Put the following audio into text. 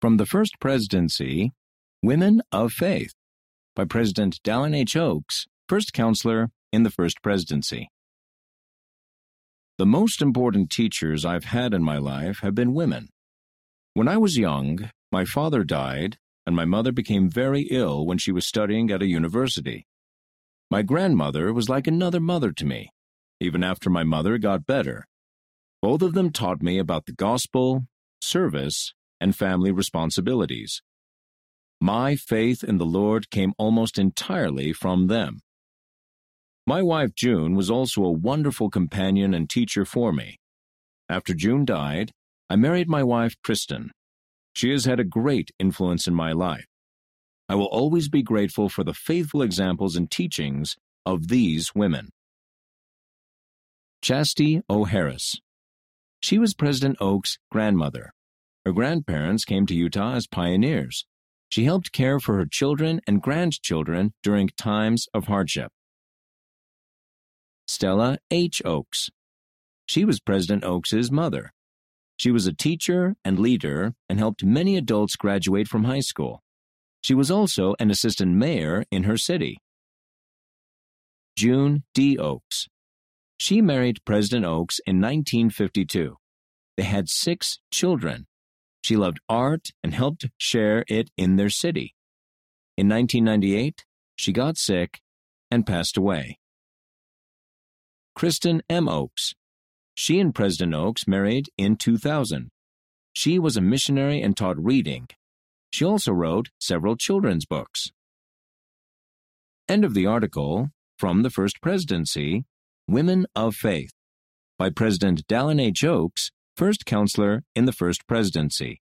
From the First Presidency Women of Faith by President Dallin H. Oaks, First Counselor in the First Presidency. The most important teachers I've had in my life have been women. When I was young, my father died, and my mother became very ill when she was studying at a university. My grandmother was like another mother to me, even after my mother got better. Both of them taught me about the gospel, service, and family responsibilities. My faith in the Lord came almost entirely from them. My wife June was also a wonderful companion and teacher for me. After June died, I married my wife Kristen. She has had a great influence in my life. I will always be grateful for the faithful examples and teachings of these women. Chastity O. Harris. She was President Oaks' grandmother. Her grandparents came to Utah as pioneers. She helped care for her children and grandchildren during times of hardship. Stella H. Oaks. She was President Oaks's mother. She was a teacher and leader and helped many adults graduate from high school. She was also an assistant mayor in her city. June D. Oaks. She married President Oaks in 1952. They had six children. She loved art and helped share it in their city. In 1998, she got sick and passed away. Kristen M. Oaks. She and President Oaks married in 2000. She was a missionary and taught reading. She also wrote several children's books. End of the article from the First Presidency Women of Faith by President Dallin H. Oaks, First Counselor in the First Presidency.